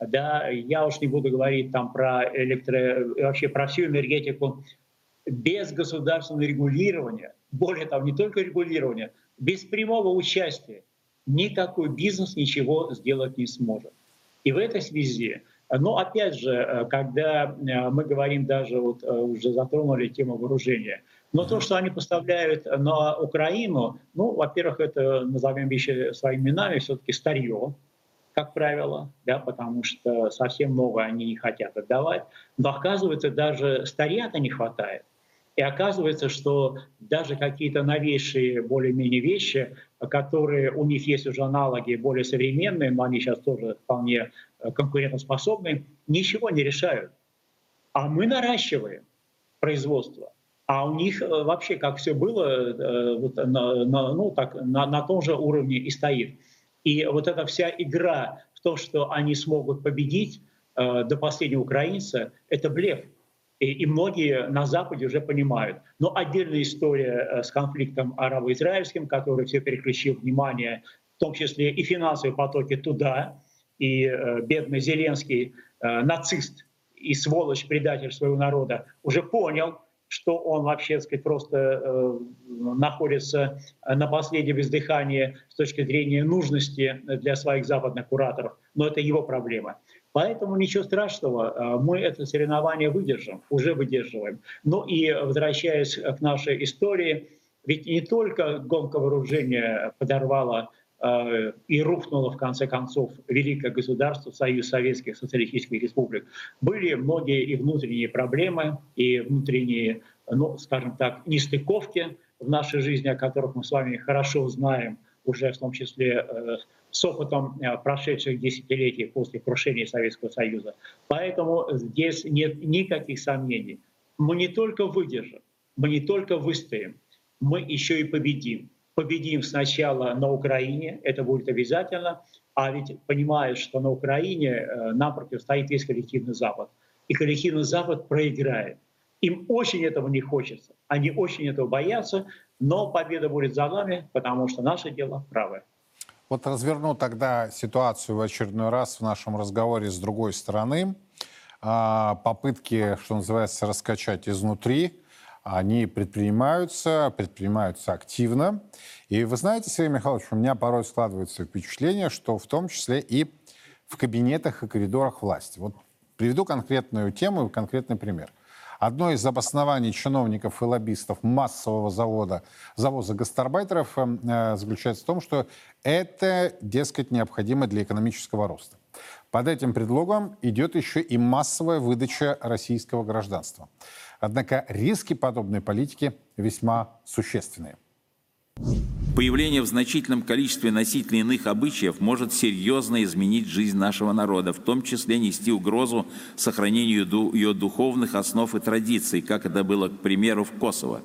Да, я уж не буду говорить там про электро, вообще про всю энергетику. Без государственного регулирования, более того, не только регулирования, без прямого участия никакой бизнес ничего сделать не сможет. И в этой связи но опять же, э, когда э, мы говорим даже, вот э, уже затронули тему вооружения, но то, что они поставляют на Украину, ну, во-первых, это, назовем вещи своими именами, все-таки старье. Как правило, да, потому что совсем много они не хотят отдавать. Но оказывается, даже старья-то не хватает. И оказывается, что даже какие-то новейшие более-менее вещи, которые у них есть уже аналоги более современные, но они сейчас тоже вполне э, конкурентоспособны, ничего не решают. А мы наращиваем производство. А у них э, вообще, как все было, э, ну, так, на, на том же уровне и стоит. И вот эта вся игра в то, что они смогут победить э, до последнего украинца, это блеф. И, и многие на Западе уже понимают. Но отдельная история э, с конфликтом арабо-израильским, который все переключил внимание, в том числе и финансовые потоки туда, и э, бедный Зеленский, э, нацист и сволочь, предатель своего народа, уже понял, что он вообще, так сказать, просто э, находится на последнем издыхании с точки зрения нужности для своих западных кураторов, но это его проблема. Поэтому ничего страшного, э, мы это соревнование выдержим, уже выдерживаем. Ну и возвращаясь к нашей истории, ведь не только гонка вооружения подорвала Э, и рухнуло в конце концов великое государство, Союз Советских Социалистических Республик, были многие и внутренние проблемы, и внутренние, ну, скажем так, нестыковки в нашей жизни, о которых мы с вами хорошо знаем, уже в том числе э, с опытом э, прошедших десятилетий после крушения Советского Союза. Поэтому здесь нет никаких сомнений. Мы не только выдержим, мы не только выстоим, мы еще и победим победим сначала на Украине, это будет обязательно, а ведь понимаешь, что на Украине э, нам противостоит весь коллективный Запад. И коллективный Запад проиграет. Им очень этого не хочется, они очень этого боятся, но победа будет за нами, потому что наше дело правое. Вот разверну тогда ситуацию в очередной раз в нашем разговоре с другой стороны. А, попытки, что называется, раскачать изнутри они предпринимаются, предпринимаются активно. И вы знаете, Сергей Михайлович, у меня порой складывается впечатление, что в том числе и в кабинетах и коридорах власти. Вот приведу конкретную тему и конкретный пример. Одно из обоснований чиновников и лоббистов массового завода, завоза гастарбайтеров э, заключается в том, что это, дескать, необходимо для экономического роста. Под этим предлогом идет еще и массовая выдача российского гражданства. Однако риски подобной политики весьма существенные. Появление в значительном количестве носителей иных обычаев может серьезно изменить жизнь нашего народа, в том числе нести угрозу сохранению ее духовных основ и традиций, как это было, к примеру, в Косово.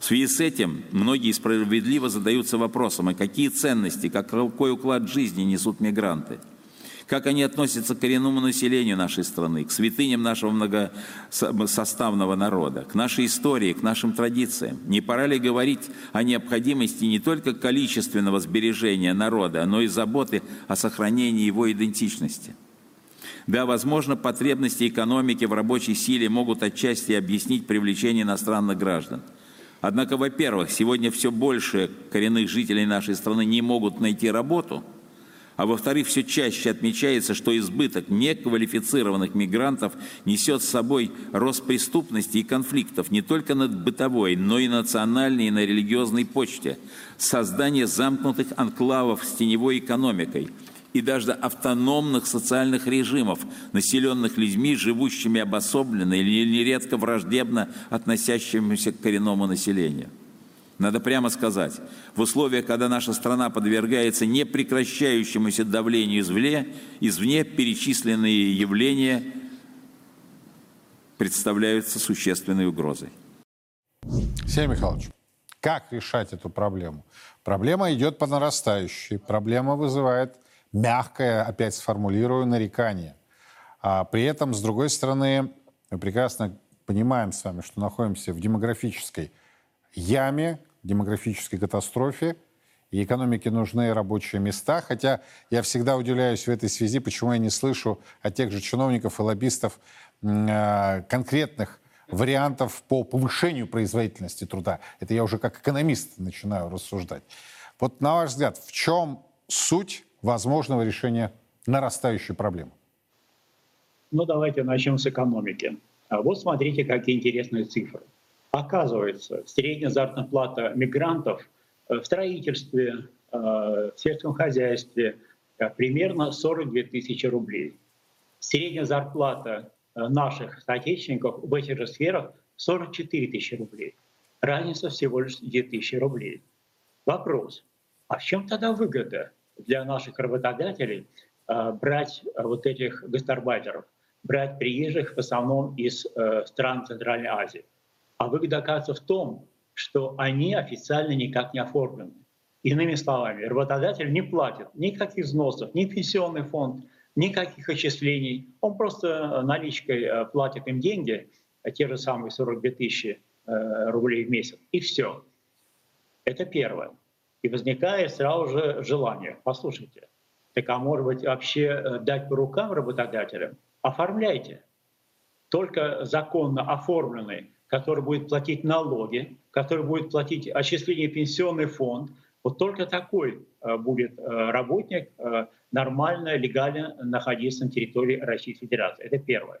В связи с этим многие справедливо задаются вопросом, а какие ценности, какой уклад жизни несут мигранты – как они относятся к коренному населению нашей страны, к святыням нашего многосоставного народа, к нашей истории, к нашим традициям. Не пора ли говорить о необходимости не только количественного сбережения народа, но и заботы о сохранении его идентичности? Да, возможно, потребности экономики в рабочей силе могут отчасти объяснить привлечение иностранных граждан. Однако, во-первых, сегодня все больше коренных жителей нашей страны не могут найти работу – а во-вторых, все чаще отмечается, что избыток неквалифицированных мигрантов несет с собой рост преступности и конфликтов не только на бытовой, но и национальной и на религиозной почте, создание замкнутых анклавов с теневой экономикой и даже автономных социальных режимов, населенных людьми, живущими обособленно или нередко враждебно относящимися к коренному населению. Надо прямо сказать, в условиях, когда наша страна подвергается непрекращающемуся давлению извне, извне перечисленные явления представляются существенной угрозой. Сергей Михайлович, как решать эту проблему? Проблема идет по нарастающей. Проблема вызывает мягкое, опять сформулирую, нарекание. А при этом, с другой стороны, мы прекрасно понимаем с вами, что находимся в демографической яме, демографической катастрофе, и экономике нужны рабочие места. Хотя я всегда удивляюсь в этой связи, почему я не слышу от тех же чиновников и лоббистов э, конкретных вариантов по повышению производительности труда. Это я уже как экономист начинаю рассуждать. Вот на ваш взгляд, в чем суть возможного решения нарастающей проблемы? Ну, давайте начнем с экономики. А вот смотрите, какие интересные цифры. Оказывается, средняя заработная плата мигрантов э, в строительстве, э, в сельском хозяйстве, э, примерно 42 тысячи рублей. Средняя зарплата наших соотечественников в этих же сферах 44 тысячи рублей. Разница всего лишь 2 тысячи рублей. Вопрос, а в чем тогда выгода для наших работодателей брать вот этих гастарбайтеров, брать приезжих в основном из стран Центральной Азии? А выгода оказывается в том, что они официально никак не оформлены. Иными словами, работодатель не платит никаких взносов, ни пенсионный фонд, никаких отчислений. Он просто наличкой э, платит им деньги, э, те же самые 42 тысячи э, рублей в месяц, и все. Это первое. И возникает сразу же желание, послушайте, так а может быть вообще дать по рукам работодателям? Оформляйте. Только законно оформленный который будет платить налоги, который будет платить отчисление в пенсионный фонд. Вот только такой э, будет э, работник э, нормально, легально находиться на территории Российской Федерации. Это первое.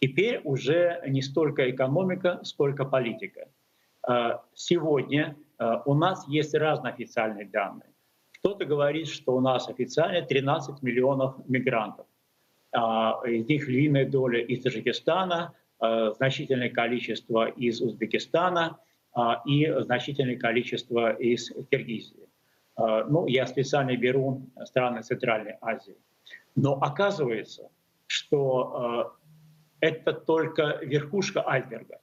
Теперь уже не столько экономика, сколько политика. Сегодня у нас есть разные официальные данные. Кто-то говорит, что у нас официально 13 миллионов мигрантов. Из них львиная доля из Таджикистана, значительное количество из Узбекистана а, и значительное количество из Киргизии. Э, ну, я специально беру страны Центральной Азии. Но оказывается, что э, это только верхушка айсберга,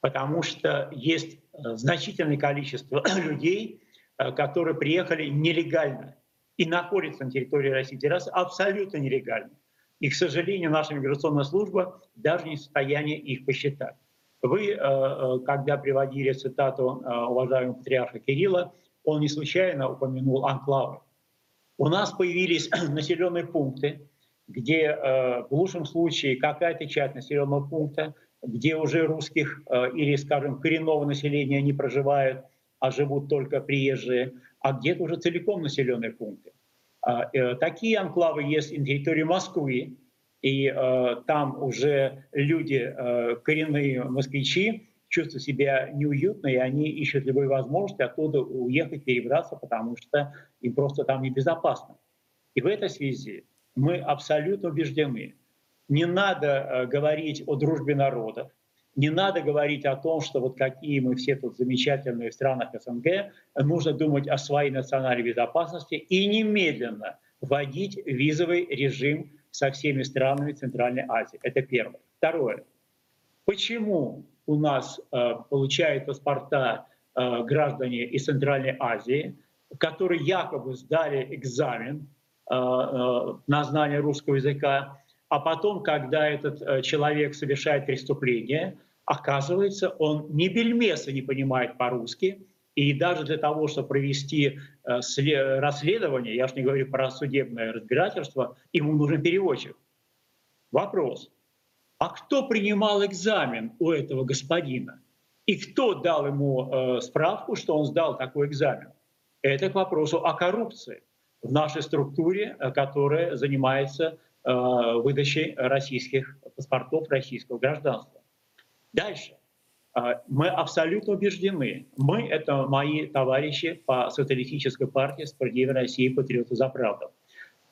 потому что есть значительное количество людей, которые приехали нелегально и находятся на территории Российской Федерации абсолютно нелегально. И, к сожалению, наша миграционная служба даже не в состоянии их посчитать. Вы, э, э, когда приводили цитату э, уважаемого патриарха Кирилла, он не случайно упомянул анклавы. У нас появились населенные пункты, где в лучшем случае какая-то часть населенного пункта, где уже русских или, скажем, коренного населения не проживают, а живут только приезжие, а где-то уже целиком населенные пункты. А, э, такие анклавы есть на территории Москвы, и э, там уже люди, э, коренные москвичи, чувствуют себя неуютно, и они ищут любые возможности оттуда уехать, перебраться, потому что им просто там небезопасно. И в этой связи мы абсолютно убеждены, не надо говорить о дружбе народов, не надо говорить о том, что вот какие мы все тут замечательные в странах СНГ, нужно думать о своей национальной безопасности и немедленно вводить визовый режим со всеми странами Центральной Азии. Это первое. Второе. Почему у нас э, получают паспорта э, граждане из Центральной Азии, которые якобы сдали экзамен э, э, на знание русского языка, а потом, когда этот э, человек совершает преступление, Оказывается, он ни бельмеса не понимает по-русски, и даже для того, чтобы провести э, расследование, я же не говорю про судебное разбирательство, ему нужен переводчик. Вопрос. А кто принимал экзамен у этого господина? И кто дал ему э, справку, что он сдал такой экзамен? Это к вопросу о коррупции в нашей структуре, э, которая занимается выдачей российских паспортов, российского гражданства. Дальше. А, мы абсолютно убеждены, мы — это мои товарищи по социалистической партии «Справедливая Россия. Патриоты за правду».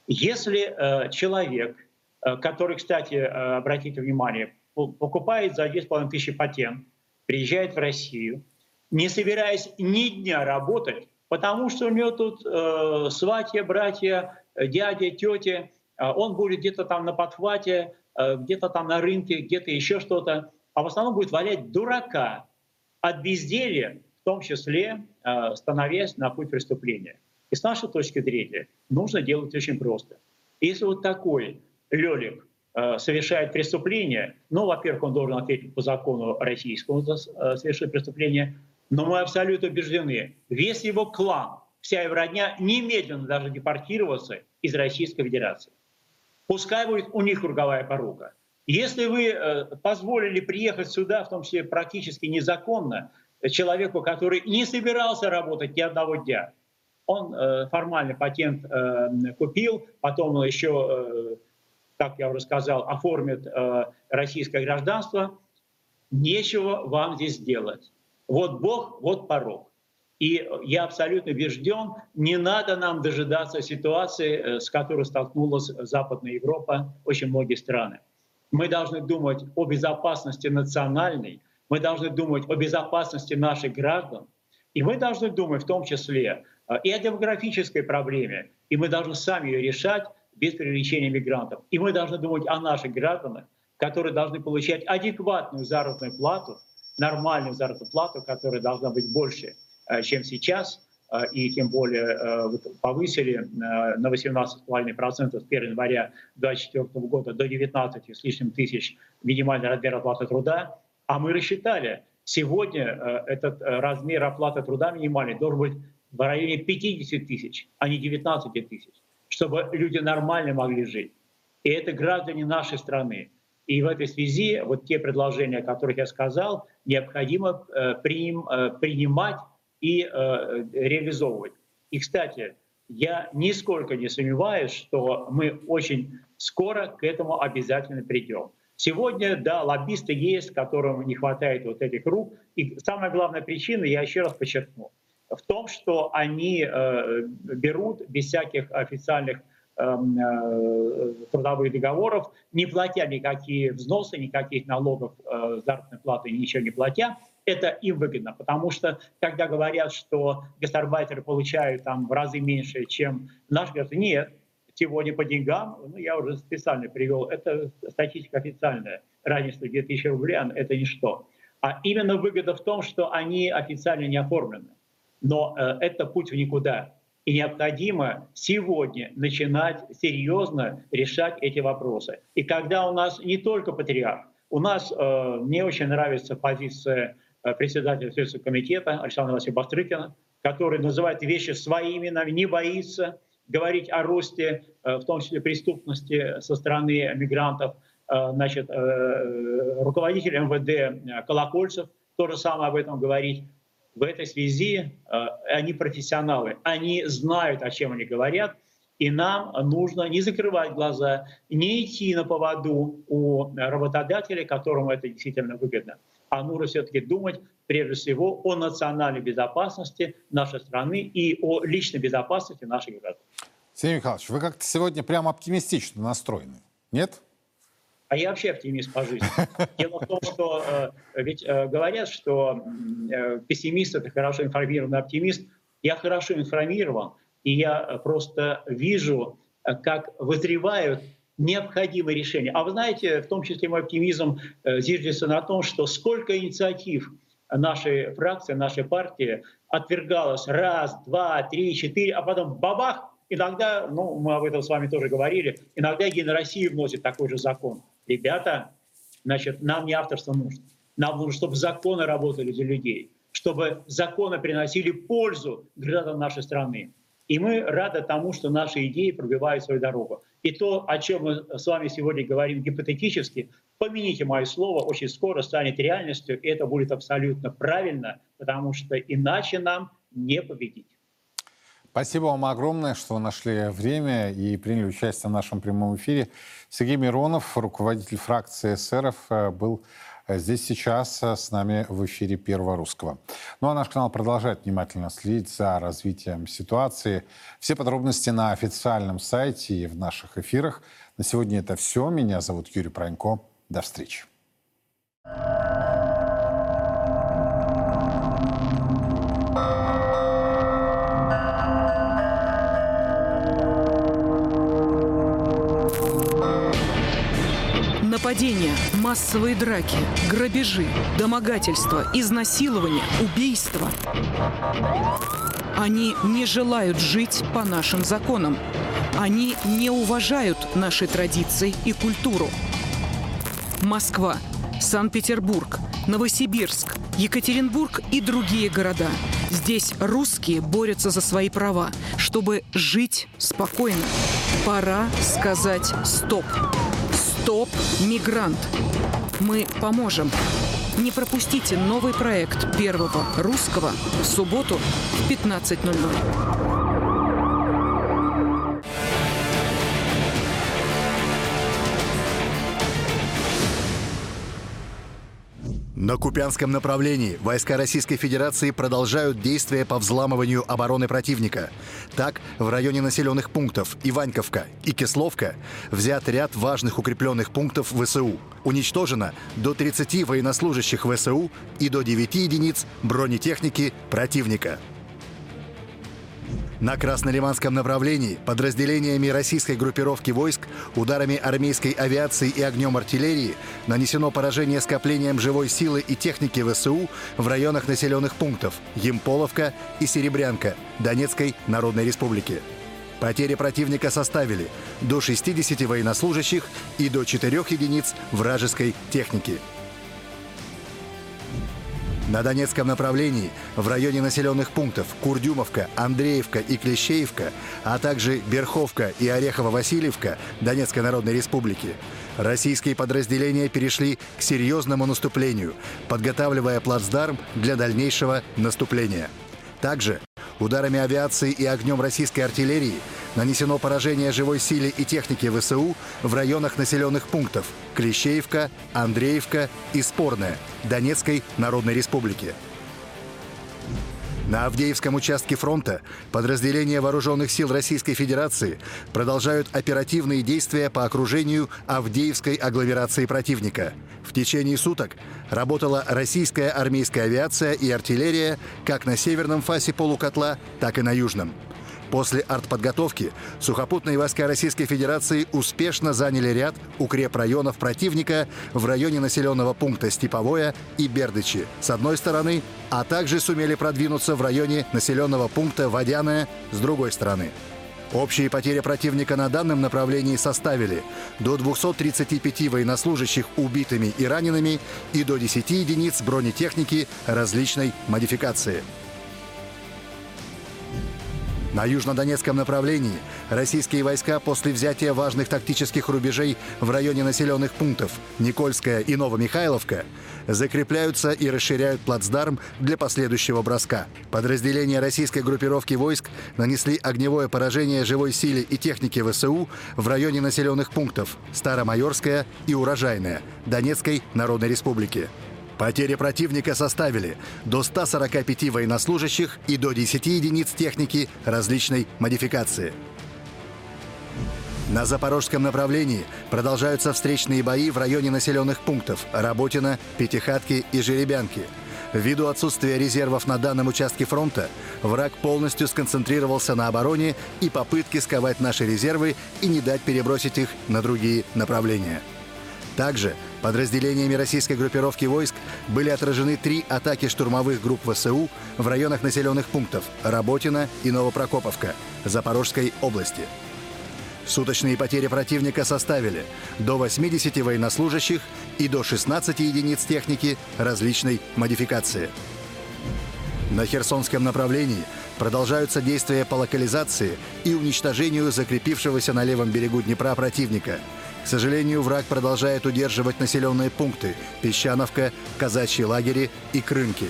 Если э, человек, э, который, кстати, э, обратите внимание, покупает за 2,5 тысячи патент, приезжает в Россию, не собираясь ни дня работать, потому что у него тут э, сватья, братья, дядя, тети, он будет где-то там на подхвате, где-то там на рынке, где-то еще что-то а в основном будет валять дурака от безделья, в том числе э, становясь на путь преступления. И с нашей точки зрения нужно делать очень просто. Если вот такой Лёлик э, совершает преступление, ну, во-первых, он должен ответить по закону российскому за э, совершить преступление, но мы абсолютно убеждены, весь его клан, вся его родня немедленно даже депортироваться из Российской Федерации. Пускай будет у них круговая порука. Если вы э, позволили приехать сюда, в том числе практически незаконно, человеку, который не собирался работать ни одного дня, он э, формальный патент э, купил, потом еще, как я уже сказал, оформит российское гражданство, нечего вам здесь делать. Вот Бог, вот порог. И я абсолютно убежден, не надо нам дожидаться ситуации, с которой столкнулась Западная Европа, очень многие страны. Мы должны думать о безопасности национальной, мы должны думать о безопасности наших граждан, и мы должны думать в том числе э, и о демографической проблеме, и мы должны сами ее решать без привлечения мигрантов. И мы должны думать о наших гражданах, которые должны получать адекватную заработную плату, нормальную заработную плату, которая должна быть больше, э, чем сейчас, и тем более повысили на 18,5% с 1 января 2024 года до 19 с лишним тысяч минимальный размер оплаты труда. А мы рассчитали, сегодня этот размер оплаты труда минимальный должен быть в районе 50 тысяч, а не 19 тысяч, чтобы люди нормально могли жить. И это граждане нашей страны. И в этой связи вот те предложения, о которых я сказал, необходимо э, приним, э, принимать и э, реализовывать. И, кстати, я нисколько не сомневаюсь, что мы очень скоро к этому обязательно придем. Сегодня, да, лоббисты есть, которым не хватает вот этих рук. И самая главная причина, я еще раз подчеркну, в том, что они э, берут без всяких официальных эм, э, трудовых договоров, не платя никакие взносы, никаких налогов, э, заработной платы, ничего не платя, это им выгодно, потому что когда говорят, что гастарбайтеры получают там в разы меньше, чем наш граждан, нет, сегодня по деньгам, ну, я уже специально привел, это статистика официальная, равенство 2000 рублей, это ничто. А именно выгода в том, что они официально не оформлены но э, это путь в никуда. И необходимо сегодня начинать серьезно решать эти вопросы. И когда у нас не только патриарх, у нас э, мне очень нравится позиция председателя Следственного комитета Александра Васильевича Бастрыкина, который называет вещи своими именами, не боится говорить о росте, э, в том числе преступности со стороны мигрантов. Э, значит, э, руководитель МВД э, Колокольцев тоже самое об этом говорит в этой связи э, они профессионалы, они знают, о чем они говорят, и нам нужно не закрывать глаза, не идти на поводу у работодателя, которому это действительно выгодно, а нужно все-таки думать прежде всего о национальной безопасности нашей страны и о личной безопасности наших граждан. Сергей Михайлович, вы как-то сегодня прямо оптимистично настроены, нет? А я вообще оптимист по жизни. Дело в том, что э, ведь э, говорят, что э, пессимист — это хорошо информированный оптимист. Я хорошо информирован, и я просто вижу, как вызревают необходимые решения. А вы знаете, в том числе мой оптимизм э, зиждется на том, что сколько инициатив нашей фракции, нашей партии отвергалось раз, два, три, четыре, а потом бабах, иногда, ну, мы об этом с вами тоже говорили, иногда Единая Россия вносит такой же закон ребята, значит, нам не авторство нужно. Нам нужно, чтобы законы работали для людей, чтобы законы приносили пользу гражданам нашей страны. И мы рады тому, что наши идеи пробивают свою дорогу. И то, о чем мы с вами сегодня говорим гипотетически, помяните мое слово, очень скоро станет реальностью, и это будет абсолютно правильно, потому что иначе нам не победить. Спасибо вам огромное, что нашли время и приняли участие в нашем прямом эфире. Сергей Миронов, руководитель фракции эсеров, э, был здесь сейчас э, с нами в эфире Первого Русского. Ну а наш канал продолжает внимательно следить за развитием ситуации. Все подробности на официальном сайте и в наших эфирах. На сегодня это все. Меня зовут Юрий Пронько. До встречи. Нападения, массовые драки, грабежи, домогательства, изнасилования, убийства. Они не желают жить по нашим законам. Они не уважают наши традиции и культуру. Москва, Санкт-Петербург, Новосибирск, Екатеринбург и другие города. Здесь русские борются за свои права, чтобы жить спокойно. Пора сказать «стоп». Стоп, мигрант. Мы поможем. Не пропустите новый проект Первого Русского в субботу в 15.00. На Купянском направлении войска Российской Федерации продолжают действия по взламыванию обороны противника. Так, в районе населенных пунктов Иваньковка и Кисловка взят ряд важных укрепленных пунктов ВСУ. Уничтожено до 30 военнослужащих ВСУ и до 9 единиц бронетехники противника. На Краснолиманском направлении подразделениями российской группировки войск, ударами армейской авиации и огнем артиллерии нанесено поражение скоплением живой силы и техники ВСУ в районах населенных пунктов Емполовка и Серебрянка Донецкой Народной Республики. Потери противника составили до 60 военнослужащих и до 4 единиц вражеской техники. На Донецком направлении в районе населенных пунктов Курдюмовка, Андреевка и Клещеевка, а также Берховка и Орехово-Васильевка Донецкой Народной Республики российские подразделения перешли к серьезному наступлению, подготавливая плацдарм для дальнейшего наступления. Также ударами авиации и огнем российской артиллерии нанесено поражение живой силе и технике ВСУ в районах населенных пунктов Клещеевка, Андреевка и Спорная Донецкой Народной Республики. На Авдеевском участке фронта подразделения вооруженных сил Российской Федерации продолжают оперативные действия по окружению Авдеевской агломерации противника. В течение суток работала российская армейская авиация и артиллерия как на северном фасе полукотла, так и на южном. После артподготовки сухопутные войска Российской Федерации успешно заняли ряд укрепрайонов противника в районе населенного пункта Степовое и Бердычи с одной стороны, а также сумели продвинуться в районе населенного пункта Водяное с другой стороны. Общие потери противника на данном направлении составили до 235 военнослужащих убитыми и ранеными и до 10 единиц бронетехники различной модификации. На южнодонецком направлении российские войска после взятия важных тактических рубежей в районе населенных пунктов Никольская и Новомихайловка закрепляются и расширяют плацдарм для последующего броска. Подразделения российской группировки войск нанесли огневое поражение живой силе и технике ВСУ в районе населенных пунктов Старомайорская и Урожайная Донецкой Народной Республики. Потери противника составили до 145 военнослужащих и до 10 единиц техники различной модификации. На запорожском направлении продолжаются встречные бои в районе населенных пунктов Работина, Пятихатки и Жеребянки. Ввиду отсутствия резервов на данном участке фронта, враг полностью сконцентрировался на обороне и попытке сковать наши резервы и не дать перебросить их на другие направления. Также подразделениями российской группировки войск были отражены три атаки штурмовых групп ВСУ в районах населенных пунктов Работина и Новопрокоповка Запорожской области. Суточные потери противника составили до 80 военнослужащих и до 16 единиц техники различной модификации. На Херсонском направлении продолжаются действия по локализации и уничтожению закрепившегося на левом берегу Днепра противника – к сожалению, враг продолжает удерживать населенные пункты Песчановка, Казачьи лагери и Крынки.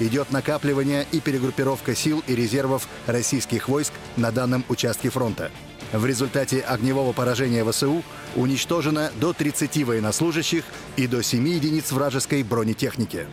Идет накапливание и перегруппировка сил и резервов российских войск на данном участке фронта. В результате огневого поражения ВСУ уничтожено до 30 военнослужащих и до 7 единиц вражеской бронетехники.